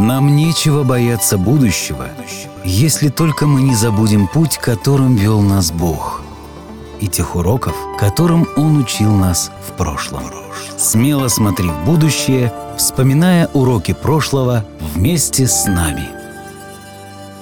Нам нечего бояться будущего, если только мы не забудем путь, которым вел нас Бог, и тех уроков, которым Он учил нас в прошлом. Смело смотри в будущее, вспоминая уроки прошлого вместе с нами.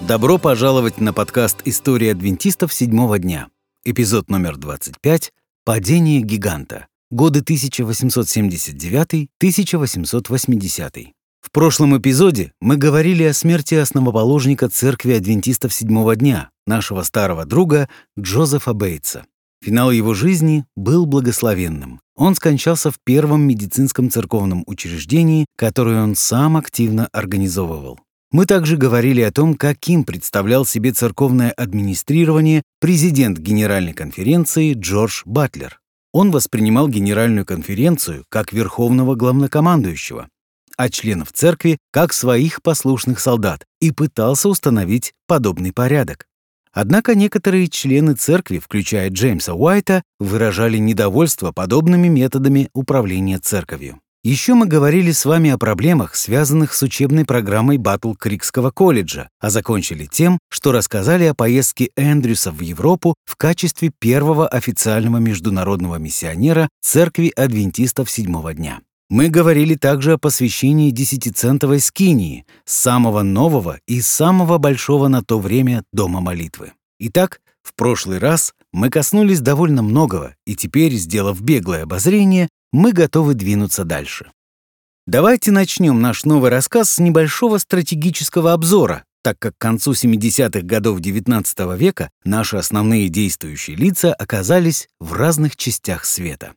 Добро пожаловать на подкаст «История адвентистов седьмого дня». Эпизод номер 25 «Падение гиганта». Годы 1879-1880. В прошлом эпизоде мы говорили о смерти основоположника церкви адвентистов седьмого дня, нашего старого друга Джозефа Бейтса. Финал его жизни был благословенным. Он скончался в первом медицинском церковном учреждении, которое он сам активно организовывал. Мы также говорили о том, каким представлял себе церковное администрирование президент Генеральной конференции Джордж Батлер. Он воспринимал Генеральную конференцию как верховного главнокомандующего, а членов церкви как своих послушных солдат и пытался установить подобный порядок. Однако некоторые члены церкви, включая Джеймса Уайта, выражали недовольство подобными методами управления церковью. Еще мы говорили с вами о проблемах, связанных с учебной программой Батл Крикского колледжа, а закончили тем, что рассказали о поездке Эндрюса в Европу в качестве первого официального международного миссионера Церкви Адвентистов Седьмого дня. Мы говорили также о посвящении десятицентовой скинии, самого нового и самого большого на то время дома молитвы. Итак, в прошлый раз мы коснулись довольно многого, и теперь, сделав беглое обозрение, мы готовы двинуться дальше. Давайте начнем наш новый рассказ с небольшого стратегического обзора, так как к концу 70-х годов XIX века наши основные действующие лица оказались в разных частях света.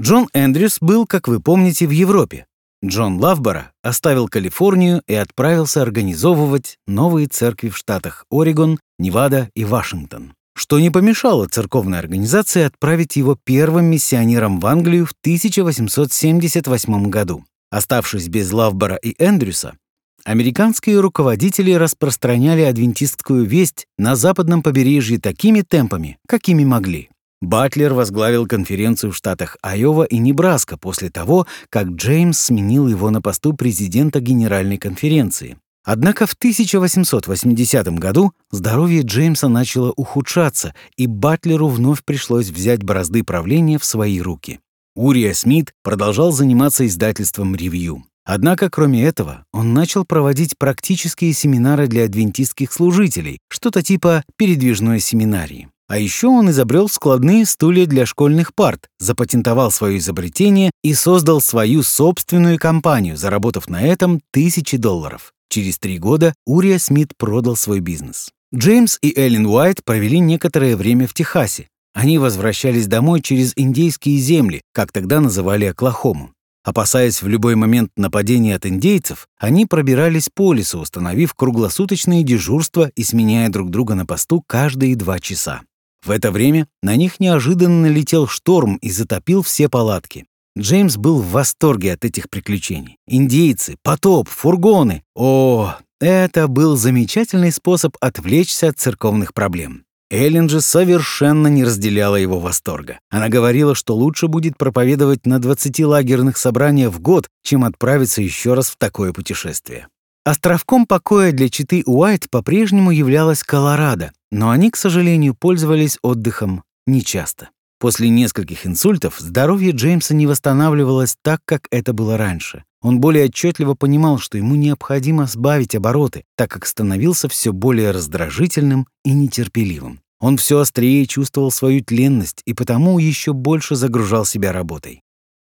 Джон Эндрюс был, как вы помните, в Европе. Джон Лавбора оставил Калифорнию и отправился организовывать новые церкви в штатах Орегон, Невада и Вашингтон, что не помешало церковной организации отправить его первым миссионером в Англию в 1878 году. Оставшись без Лавбора и Эндрюса, американские руководители распространяли адвентистскую весть на западном побережье такими темпами, какими могли. Батлер возглавил конференцию в штатах Айова и Небраска после того, как Джеймс сменил его на посту президента Генеральной конференции. Однако в 1880 году здоровье Джеймса начало ухудшаться, и Батлеру вновь пришлось взять бразды правления в свои руки. Урия Смит продолжал заниматься издательством «Ревью». Однако, кроме этого, он начал проводить практические семинары для адвентистских служителей, что-то типа передвижной семинарии. А еще он изобрел складные стулья для школьных парт, запатентовал свое изобретение и создал свою собственную компанию, заработав на этом тысячи долларов. Через три года Урия Смит продал свой бизнес. Джеймс и Эллен Уайт провели некоторое время в Техасе. Они возвращались домой через индейские земли, как тогда называли Оклахому. Опасаясь в любой момент нападения от индейцев, они пробирались по лесу, установив круглосуточные дежурства и сменяя друг друга на посту каждые два часа. В это время на них неожиданно налетел шторм и затопил все палатки. Джеймс был в восторге от этих приключений. Индейцы, потоп, фургоны. О, это был замечательный способ отвлечься от церковных проблем. Эллен же совершенно не разделяла его восторга. Она говорила, что лучше будет проповедовать на 20 лагерных собраниях в год, чем отправиться еще раз в такое путешествие. Островком покоя для читы Уайт по-прежнему являлась Колорадо, но они, к сожалению, пользовались отдыхом нечасто. После нескольких инсультов здоровье Джеймса не восстанавливалось так, как это было раньше. Он более отчетливо понимал, что ему необходимо сбавить обороты, так как становился все более раздражительным и нетерпеливым. Он все острее чувствовал свою тленность и потому еще больше загружал себя работой.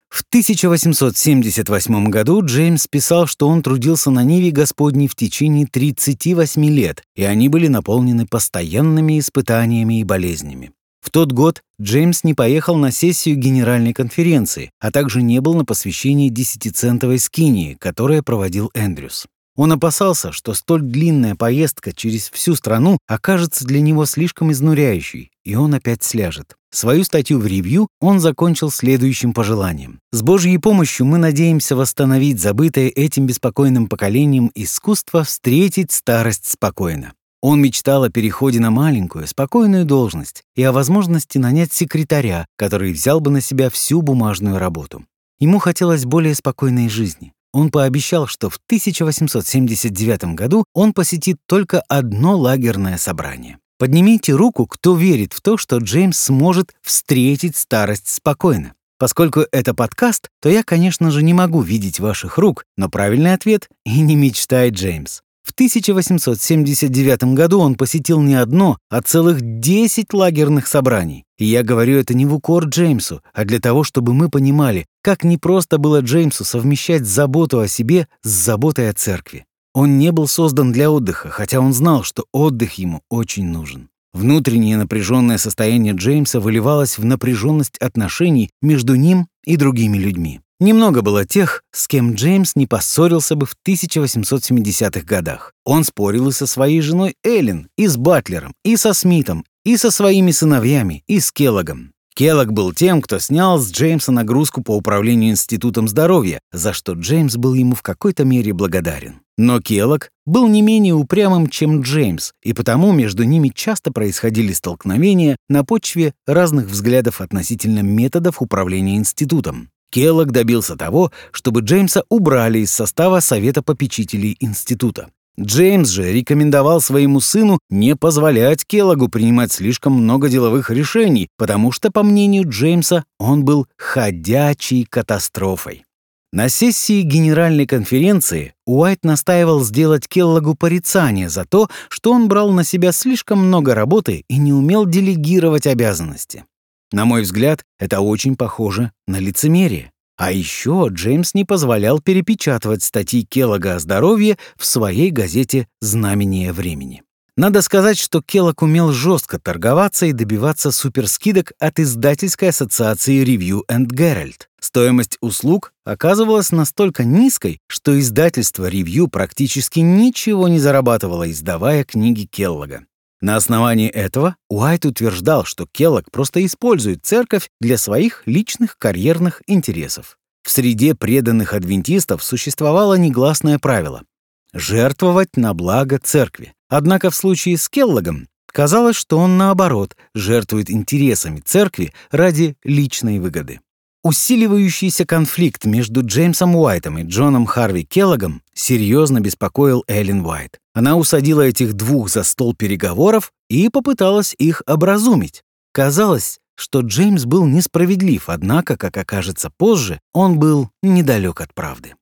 В 1878 году Джеймс писал, что он трудился на Ниве Господней в течение 38 лет, и они были наполнены постоянными испытаниями и болезнями. В тот год Джеймс не поехал на сессию Генеральной конференции, а также не был на посвящении десятицентовой скинии, которое проводил Эндрюс. Он опасался, что столь длинная поездка через всю страну окажется для него слишком изнуряющей, и он опять сляжет. Свою статью в ревью он закончил следующим пожеланием. «С Божьей помощью мы надеемся восстановить забытое этим беспокойным поколением искусство встретить старость спокойно». Он мечтал о переходе на маленькую, спокойную должность и о возможности нанять секретаря, который взял бы на себя всю бумажную работу. Ему хотелось более спокойной жизни. Он пообещал, что в 1879 году он посетит только одно лагерное собрание. Поднимите руку, кто верит в то, что Джеймс сможет встретить старость спокойно. Поскольку это подкаст, то я, конечно же, не могу видеть ваших рук, но правильный ответ — и не мечтает Джеймс. В 1879 году он посетил не одно, а целых 10 лагерных собраний. И я говорю это не в укор Джеймсу, а для того, чтобы мы понимали, как непросто было Джеймсу совмещать заботу о себе с заботой о церкви. Он не был создан для отдыха, хотя он знал, что отдых ему очень нужен. Внутреннее напряженное состояние Джеймса выливалось в напряженность отношений между ним и другими людьми. Немного было тех, с кем Джеймс не поссорился бы в 1870-х годах. Он спорил и со своей женой Эллен, и с Батлером, и со Смитом, и со своими сыновьями, и с Келлогом. Келлог был тем, кто снял с Джеймса нагрузку по управлению Институтом здоровья, за что Джеймс был ему в какой-то мере благодарен. Но Келлог был не менее упрямым, чем Джеймс, и потому между ними часто происходили столкновения на почве разных взглядов относительно методов управления институтом. Келлог добился того, чтобы Джеймса убрали из состава Совета попечителей института. Джеймс же рекомендовал своему сыну не позволять Келлогу принимать слишком много деловых решений, потому что, по мнению Джеймса, он был ходячей катастрофой. На сессии Генеральной конференции Уайт настаивал сделать Келлогу порицание за то, что он брал на себя слишком много работы и не умел делегировать обязанности. На мой взгляд, это очень похоже на лицемерие. А еще Джеймс не позволял перепечатывать статьи Келлога о здоровье в своей газете «Знамение времени». Надо сказать, что Келлог умел жестко торговаться и добиваться суперскидок от издательской ассоциации Review and Herald. Стоимость услуг оказывалась настолько низкой, что издательство Review практически ничего не зарабатывало, издавая книги Келлога. На основании этого Уайт утверждал, что Келлог просто использует церковь для своих личных карьерных интересов. В среде преданных адвентистов существовало негласное правило — жертвовать на благо церкви. Однако в случае с Келлогом казалось, что он, наоборот, жертвует интересами церкви ради личной выгоды. Усиливающийся конфликт между Джеймсом Уайтом и Джоном Харви Келлогом серьезно беспокоил Эллен Уайт. Она усадила этих двух за стол переговоров и попыталась их образумить. Казалось, что Джеймс был несправедлив, однако, как окажется позже, он был недалек от правды.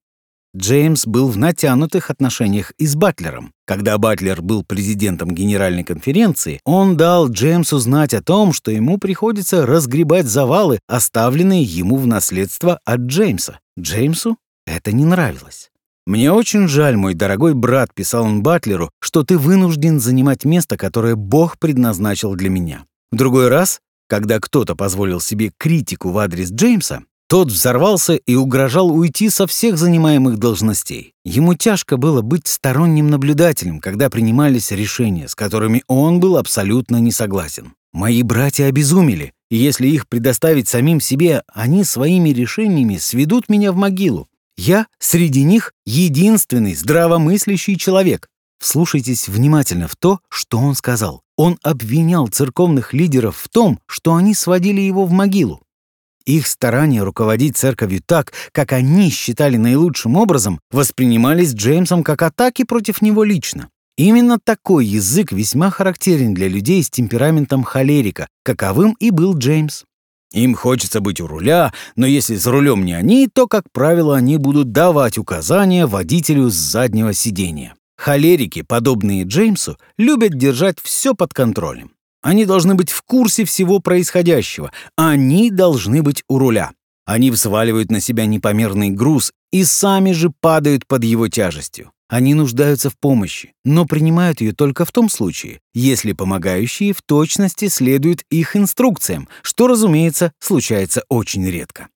Джеймс был в натянутых отношениях и с Батлером. Когда Батлер был президентом Генеральной конференции, он дал Джеймсу знать о том, что ему приходится разгребать завалы, оставленные ему в наследство от Джеймса. Джеймсу это не нравилось. «Мне очень жаль, мой дорогой брат», — писал он Батлеру, «что ты вынужден занимать место, которое Бог предназначил для меня». В другой раз, когда кто-то позволил себе критику в адрес Джеймса, тот взорвался и угрожал уйти со всех занимаемых должностей. Ему тяжко было быть сторонним наблюдателем, когда принимались решения, с которыми он был абсолютно не согласен. Мои братья обезумели, и если их предоставить самим себе, они своими решениями сведут меня в могилу. Я среди них единственный здравомыслящий человек. Вслушайтесь внимательно в то, что он сказал. Он обвинял церковных лидеров в том, что они сводили его в могилу. Их старания руководить церковью так, как они считали наилучшим образом, воспринимались Джеймсом как атаки против него лично. Именно такой язык весьма характерен для людей с темпераментом холерика, каковым и был Джеймс. Им хочется быть у руля, но если за рулем не они, то, как правило, они будут давать указания водителю с заднего сидения. Холерики, подобные Джеймсу, любят держать все под контролем. Они должны быть в курсе всего происходящего. Они должны быть у руля. Они взваливают на себя непомерный груз и сами же падают под его тяжестью. Они нуждаются в помощи, но принимают ее только в том случае, если помогающие в точности следуют их инструкциям, что, разумеется, случается очень редко.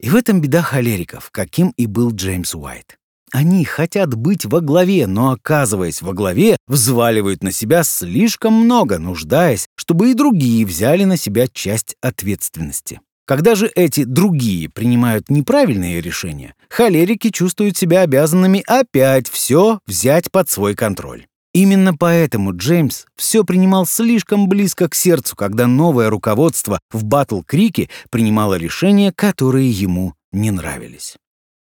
И в этом беда холериков, каким и был Джеймс Уайт. Они хотят быть во главе, но, оказываясь во главе, взваливают на себя слишком много, нуждаясь, чтобы и другие взяли на себя часть ответственности. Когда же эти другие принимают неправильные решения, холерики чувствуют себя обязанными опять все взять под свой контроль. Именно поэтому Джеймс все принимал слишком близко к сердцу, когда новое руководство в Батл-Крике принимало решения, которые ему не нравились.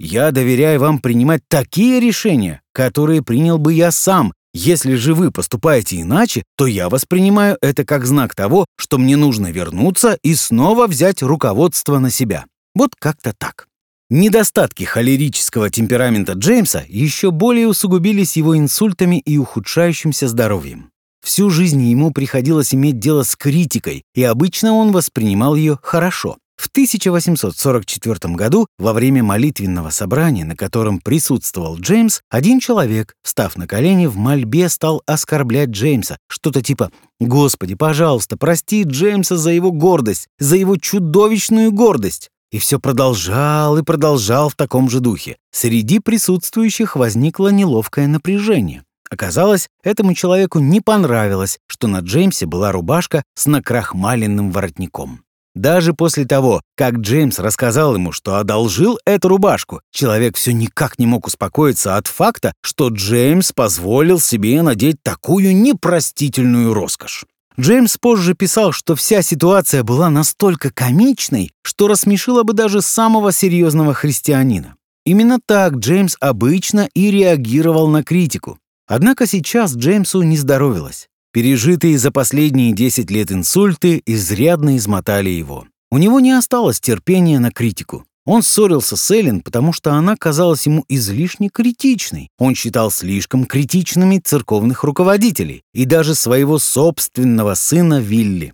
Я доверяю вам принимать такие решения, которые принял бы я сам. Если же вы поступаете иначе, то я воспринимаю это как знак того, что мне нужно вернуться и снова взять руководство на себя. Вот как-то так. Недостатки холерического темперамента Джеймса еще более усугубились его инсультами и ухудшающимся здоровьем. Всю жизнь ему приходилось иметь дело с критикой, и обычно он воспринимал ее хорошо. В 1844 году, во время молитвенного собрания, на котором присутствовал Джеймс, один человек, встав на колени в мольбе, стал оскорблять Джеймса. Что-то типа «Господи, пожалуйста, прости Джеймса за его гордость, за его чудовищную гордость». И все продолжал и продолжал в таком же духе. Среди присутствующих возникло неловкое напряжение. Оказалось, этому человеку не понравилось, что на Джеймсе была рубашка с накрахмаленным воротником. Даже после того, как Джеймс рассказал ему, что одолжил эту рубашку, человек все никак не мог успокоиться от факта, что Джеймс позволил себе надеть такую непростительную роскошь. Джеймс позже писал, что вся ситуация была настолько комичной, что рассмешила бы даже самого серьезного христианина. Именно так Джеймс обычно и реагировал на критику. Однако сейчас Джеймсу не здоровилось. Пережитые за последние 10 лет инсульты изрядно измотали его. У него не осталось терпения на критику. Он ссорился с Эллен, потому что она казалась ему излишне критичной. Он считал слишком критичными церковных руководителей и даже своего собственного сына Вилли.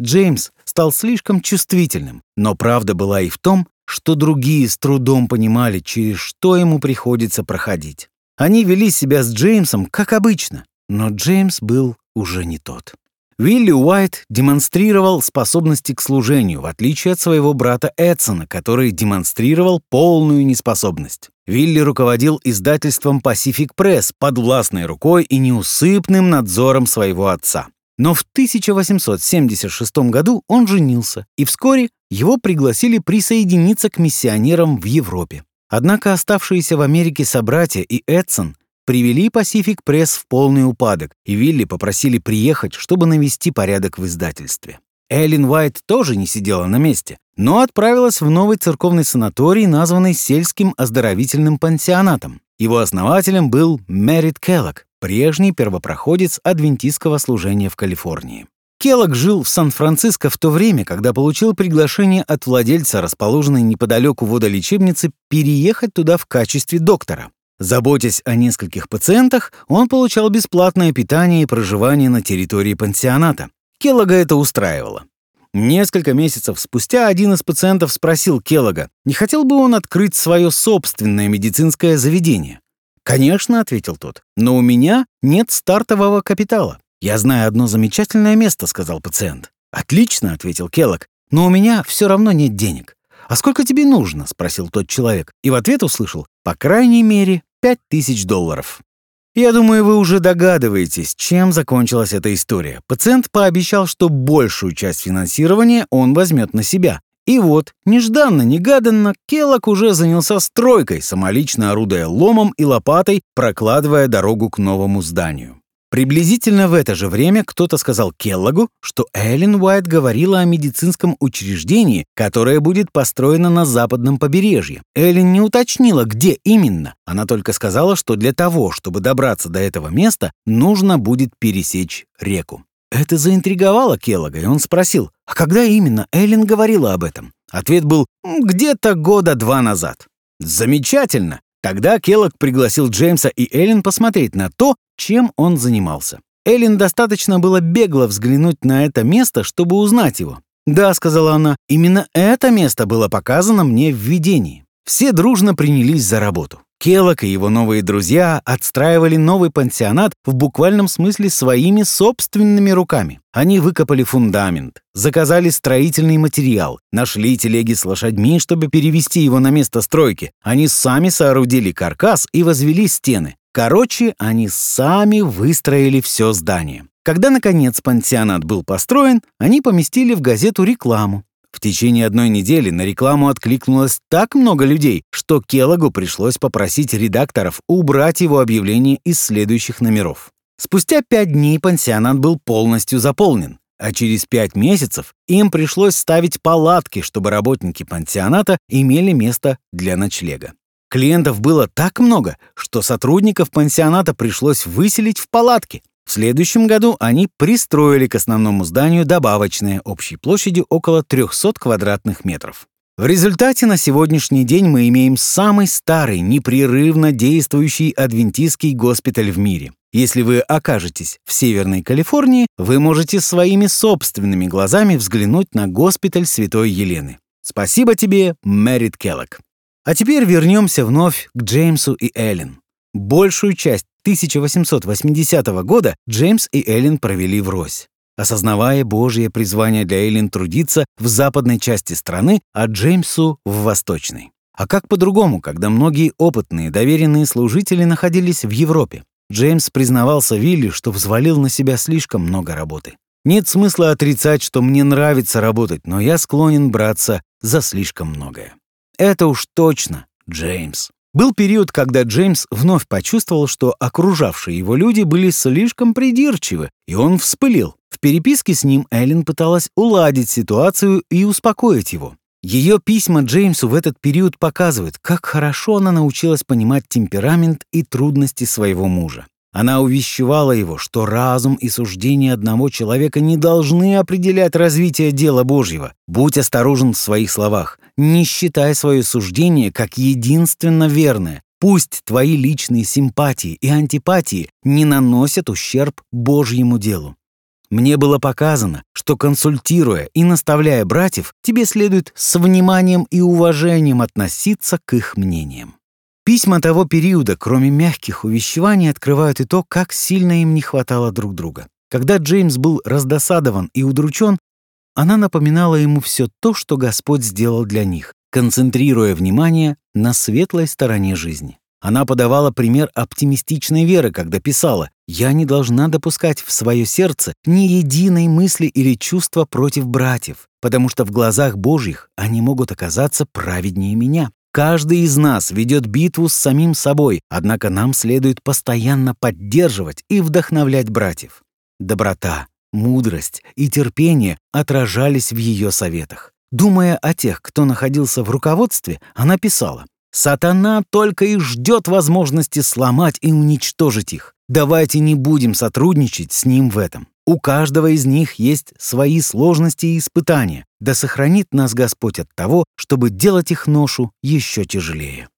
Джеймс стал слишком чувствительным, но правда была и в том, что другие с трудом понимали, через что ему приходится проходить. Они вели себя с Джеймсом как обычно, но Джеймс был уже не тот. Вилли Уайт демонстрировал способности к служению, в отличие от своего брата Эдсона, который демонстрировал полную неспособность. Вилли руководил издательством Pacific Press под властной рукой и неусыпным надзором своего отца. Но в 1876 году он женился, и вскоре его пригласили присоединиться к миссионерам в Европе. Однако оставшиеся в Америке собратья и Эдсон привели Pacific Press в полный упадок, и Вилли попросили приехать, чтобы навести порядок в издательстве. Эллен Уайт тоже не сидела на месте, но отправилась в новый церковный санаторий, названный сельским оздоровительным пансионатом. Его основателем был Мэрит Келлог, прежний первопроходец адвентистского служения в Калифорнии. Келлог жил в Сан-Франциско в то время, когда получил приглашение от владельца, расположенной неподалеку водолечебницы, переехать туда в качестве доктора. Заботясь о нескольких пациентах, он получал бесплатное питание и проживание на территории пансионата. Келлога это устраивало. Несколько месяцев спустя один из пациентов спросил Келлога, не хотел бы он открыть свое собственное медицинское заведение. «Конечно», — ответил тот, — «но у меня нет стартового капитала». «Я знаю одно замечательное место», — сказал пациент. «Отлично», — ответил Келлог, — «но у меня все равно нет денег». «А сколько тебе нужно?» — спросил тот человек. И в ответ услышал, «По крайней мере, пять тысяч долларов». Я думаю, вы уже догадываетесь, чем закончилась эта история. Пациент пообещал, что большую часть финансирования он возьмет на себя. И вот, нежданно-негаданно, Келлок уже занялся стройкой, самолично орудуя ломом и лопатой, прокладывая дорогу к новому зданию. Приблизительно в это же время кто-то сказал Келлогу, что Эллен Уайт говорила о медицинском учреждении, которое будет построено на западном побережье. Эллен не уточнила, где именно. Она только сказала, что для того, чтобы добраться до этого места, нужно будет пересечь реку. Это заинтриговало Келлога, и он спросил, а когда именно Эллен говорила об этом? Ответ был «где-то года два назад». «Замечательно! Тогда Келлог пригласил Джеймса и Эллен посмотреть на то, чем он занимался. Эллен достаточно было бегло взглянуть на это место, чтобы узнать его. «Да», — сказала она, — «именно это место было показано мне в видении». Все дружно принялись за работу. Келлок и его новые друзья отстраивали новый пансионат в буквальном смысле своими собственными руками. Они выкопали фундамент, заказали строительный материал, нашли телеги с лошадьми, чтобы перевести его на место стройки. Они сами соорудили каркас и возвели стены. Короче, они сами выстроили все здание. Когда, наконец, пансионат был построен, они поместили в газету рекламу. В течение одной недели на рекламу откликнулось так много людей, что Келлогу пришлось попросить редакторов убрать его объявление из следующих номеров. Спустя пять дней пансионат был полностью заполнен, а через пять месяцев им пришлось ставить палатки, чтобы работники пансионата имели место для ночлега. Клиентов было так много, что сотрудников пансионата пришлось выселить в палатки. В следующем году они пристроили к основному зданию добавочное общей площадью около 300 квадратных метров. В результате на сегодняшний день мы имеем самый старый, непрерывно действующий адвентистский госпиталь в мире. Если вы окажетесь в Северной Калифорнии, вы можете своими собственными глазами взглянуть на госпиталь Святой Елены. Спасибо тебе, Мэрит Келлок. А теперь вернемся вновь к Джеймсу и Эллен. Большую часть 1880 года Джеймс и Эллен провели врозь осознавая Божье призвание для Эйлин трудиться в западной части страны, а Джеймсу — в восточной. А как по-другому, когда многие опытные, доверенные служители находились в Европе? Джеймс признавался Вилли, что взвалил на себя слишком много работы. Нет смысла отрицать, что мне нравится работать, но я склонен браться за слишком многое. Это уж точно, Джеймс. Был период, когда Джеймс вновь почувствовал, что окружавшие его люди были слишком придирчивы, и он вспылил. В переписке с ним Эллен пыталась уладить ситуацию и успокоить его. Ее письма Джеймсу в этот период показывают, как хорошо она научилась понимать темперамент и трудности своего мужа. Она увещевала его, что разум и суждение одного человека не должны определять развитие дела Божьего. Будь осторожен в своих словах, не считай свое суждение как единственно верное. Пусть твои личные симпатии и антипатии не наносят ущерб Божьему делу. Мне было показано, что консультируя и наставляя братьев, тебе следует с вниманием и уважением относиться к их мнениям. Письма того периода, кроме мягких увещеваний, открывают и то, как сильно им не хватало друг друга. Когда Джеймс был раздосадован и удручен, она напоминала ему все то, что Господь сделал для них, концентрируя внимание на светлой стороне жизни. Она подавала пример оптимистичной веры, когда писала «Я не должна допускать в свое сердце ни единой мысли или чувства против братьев, потому что в глазах Божьих они могут оказаться праведнее меня. Каждый из нас ведет битву с самим собой, однако нам следует постоянно поддерживать и вдохновлять братьев. Доброта, мудрость и терпение отражались в ее советах. Думая о тех, кто находился в руководстве, она писала «Сатана только и ждет возможности сломать и уничтожить их. Давайте не будем сотрудничать с ним в этом. У каждого из них есть свои сложности и испытания. Да сохранит нас Господь от того, чтобы делать их ношу еще тяжелее.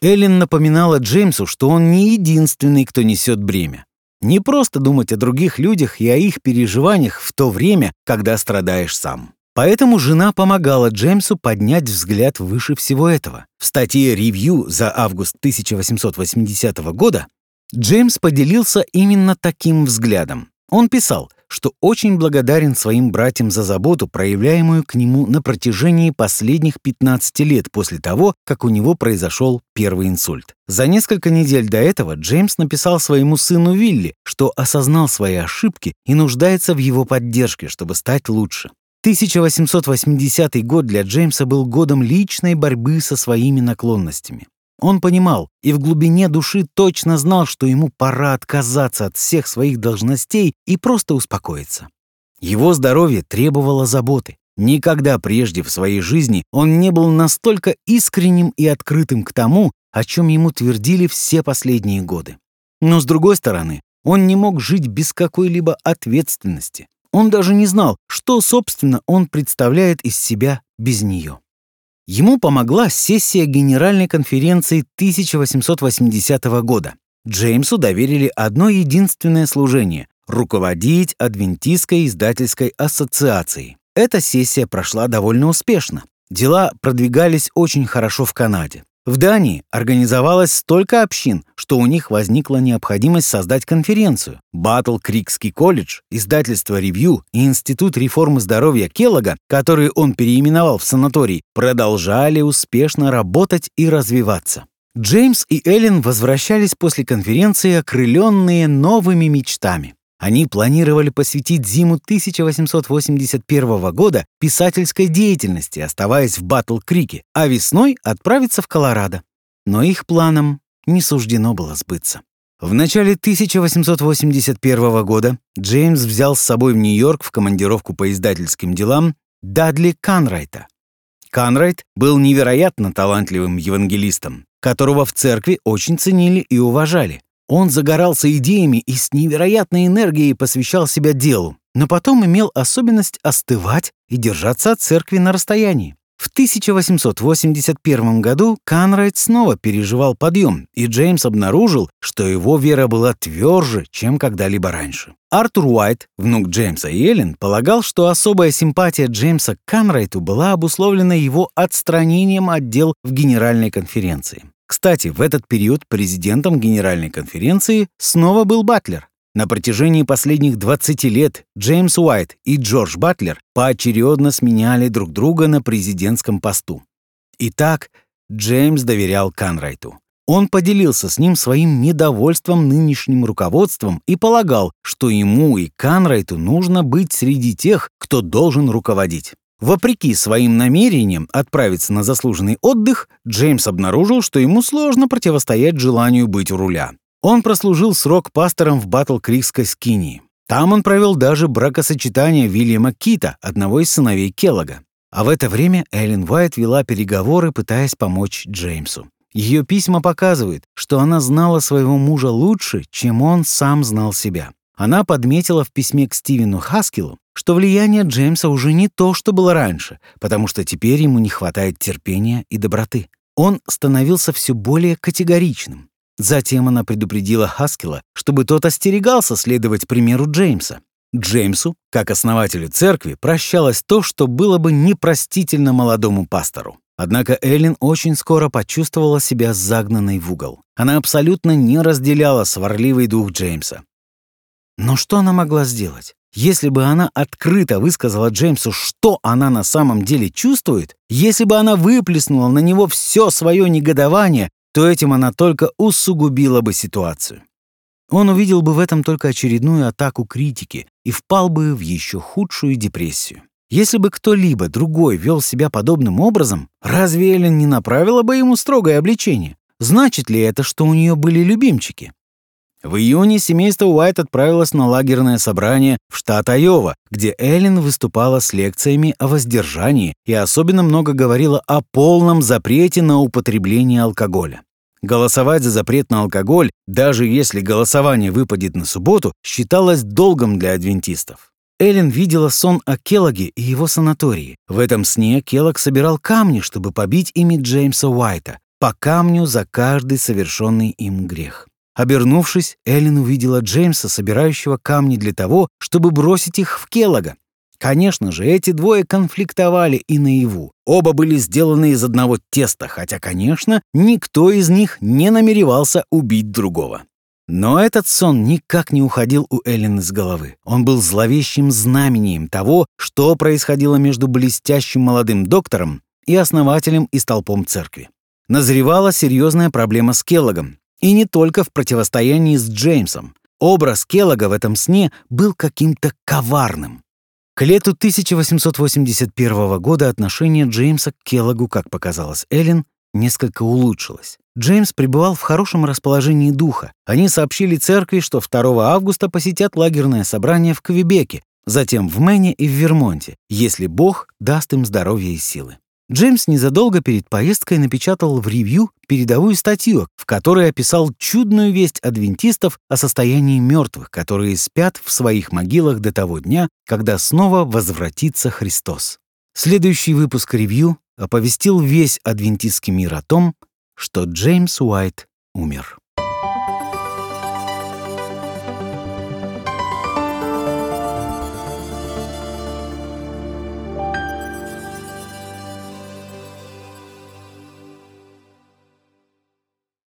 Эллен напоминала Джеймсу, что он не единственный, кто несет бремя. Не просто думать о других людях и о их переживаниях в то время, когда страдаешь сам. Поэтому жена помогала Джеймсу поднять взгляд выше всего этого. В статье «Ревью» за август 1880 года Джеймс поделился именно таким взглядом. Он писал, что очень благодарен своим братьям за заботу, проявляемую к нему на протяжении последних 15 лет после того, как у него произошел первый инсульт. За несколько недель до этого Джеймс написал своему сыну Вилли, что осознал свои ошибки и нуждается в его поддержке, чтобы стать лучше. 1880 год для Джеймса был годом личной борьбы со своими наклонностями. Он понимал и в глубине души точно знал, что ему пора отказаться от всех своих должностей и просто успокоиться. Его здоровье требовало заботы. Никогда прежде в своей жизни он не был настолько искренним и открытым к тому, о чем ему твердили все последние годы. Но, с другой стороны, он не мог жить без какой-либо ответственности. Он даже не знал, что, собственно, он представляет из себя без нее. Ему помогла сессия Генеральной конференции 1880 года. Джеймсу доверили одно единственное служение — руководить Адвентистской издательской ассоциацией. Эта сессия прошла довольно успешно. Дела продвигались очень хорошо в Канаде. В Дании организовалось столько общин, что у них возникла необходимость создать конференцию. Батл Крикский колледж, издательство «Ревью» и Институт реформы здоровья Келлога, который он переименовал в санаторий, продолжали успешно работать и развиваться. Джеймс и Эллен возвращались после конференции, окрыленные новыми мечтами. Они планировали посвятить зиму 1881 года писательской деятельности, оставаясь в Батл-Крике, а весной отправиться в Колорадо. Но их планам не суждено было сбыться. В начале 1881 года Джеймс взял с собой в Нью-Йорк в командировку по издательским делам Дадли Канрайта. Канрайт был невероятно талантливым евангелистом. которого в церкви очень ценили и уважали. Он загорался идеями и с невероятной энергией посвящал себя делу, но потом имел особенность остывать и держаться от церкви на расстоянии. В 1881 году Канрайт снова переживал подъем, и Джеймс обнаружил, что его вера была тверже, чем когда-либо раньше. Артур Уайт, внук Джеймса и Эллен, полагал, что особая симпатия Джеймса к Канрайту была обусловлена его отстранением от дел в Генеральной конференции. Кстати, в этот период президентом Генеральной конференции снова был Батлер, на протяжении последних 20 лет Джеймс Уайт и Джордж Батлер поочередно сменяли друг друга на президентском посту. Итак, Джеймс доверял Канрайту. Он поделился с ним своим недовольством нынешним руководством и полагал, что ему и Канрайту нужно быть среди тех, кто должен руководить. Вопреки своим намерениям отправиться на заслуженный отдых, Джеймс обнаружил, что ему сложно противостоять желанию быть у руля. Он прослужил срок пастором в Батл-Крикской скинии. Там он провел даже бракосочетание Вильяма Кита, одного из сыновей Келлога. А в это время Эллен Уайт вела переговоры, пытаясь помочь Джеймсу. Ее письма показывают, что она знала своего мужа лучше, чем он сам знал себя. Она подметила в письме к Стивену Хаскилу, что влияние Джеймса уже не то, что было раньше, потому что теперь ему не хватает терпения и доброты. Он становился все более категоричным. Затем она предупредила Хаскила, чтобы тот остерегался следовать примеру Джеймса. Джеймсу, как основателю церкви, прощалось то, что было бы непростительно молодому пастору. Однако Эллен очень скоро почувствовала себя загнанной в угол. Она абсолютно не разделяла сварливый дух Джеймса. Но что она могла сделать? Если бы она открыто высказала Джеймсу, что она на самом деле чувствует, если бы она выплеснула на него все свое негодование, то этим она только усугубила бы ситуацию. Он увидел бы в этом только очередную атаку критики и впал бы в еще худшую депрессию. Если бы кто-либо другой вел себя подобным образом, разве Эллен не направила бы ему строгое обличение? Значит ли это, что у нее были любимчики? В июне семейство Уайт отправилось на лагерное собрание в штат Айова, где Эллен выступала с лекциями о воздержании и особенно много говорила о полном запрете на употребление алкоголя. Голосовать за запрет на алкоголь, даже если голосование выпадет на субботу, считалось долгом для адвентистов. Эллен видела сон о Келлоге и его санатории. В этом сне Келлог собирал камни, чтобы побить ими Джеймса Уайта, по камню за каждый совершенный им грех. Обернувшись, Эллен увидела Джеймса, собирающего камни для того, чтобы бросить их в Келлога. Конечно же, эти двое конфликтовали и наяву. Оба были сделаны из одного теста, хотя, конечно, никто из них не намеревался убить другого. Но этот сон никак не уходил у Эллен из головы. Он был зловещим знамением того, что происходило между блестящим молодым доктором и основателем и столпом церкви. Назревала серьезная проблема с Келлогом, и не только в противостоянии с Джеймсом. Образ Келлога в этом сне был каким-то коварным. К лету 1881 года отношение Джеймса к Келлогу, как показалось Эллен, несколько улучшилось. Джеймс пребывал в хорошем расположении духа. Они сообщили церкви, что 2 августа посетят лагерное собрание в Квебеке, затем в Мэне и в Вермонте, если Бог даст им здоровье и силы. Джеймс незадолго перед поездкой напечатал в ревью передовую статью, в которой описал чудную весть адвентистов о состоянии мертвых, которые спят в своих могилах до того дня, когда снова возвратится Христос. Следующий выпуск ревью оповестил весь адвентистский мир о том, что Джеймс Уайт умер.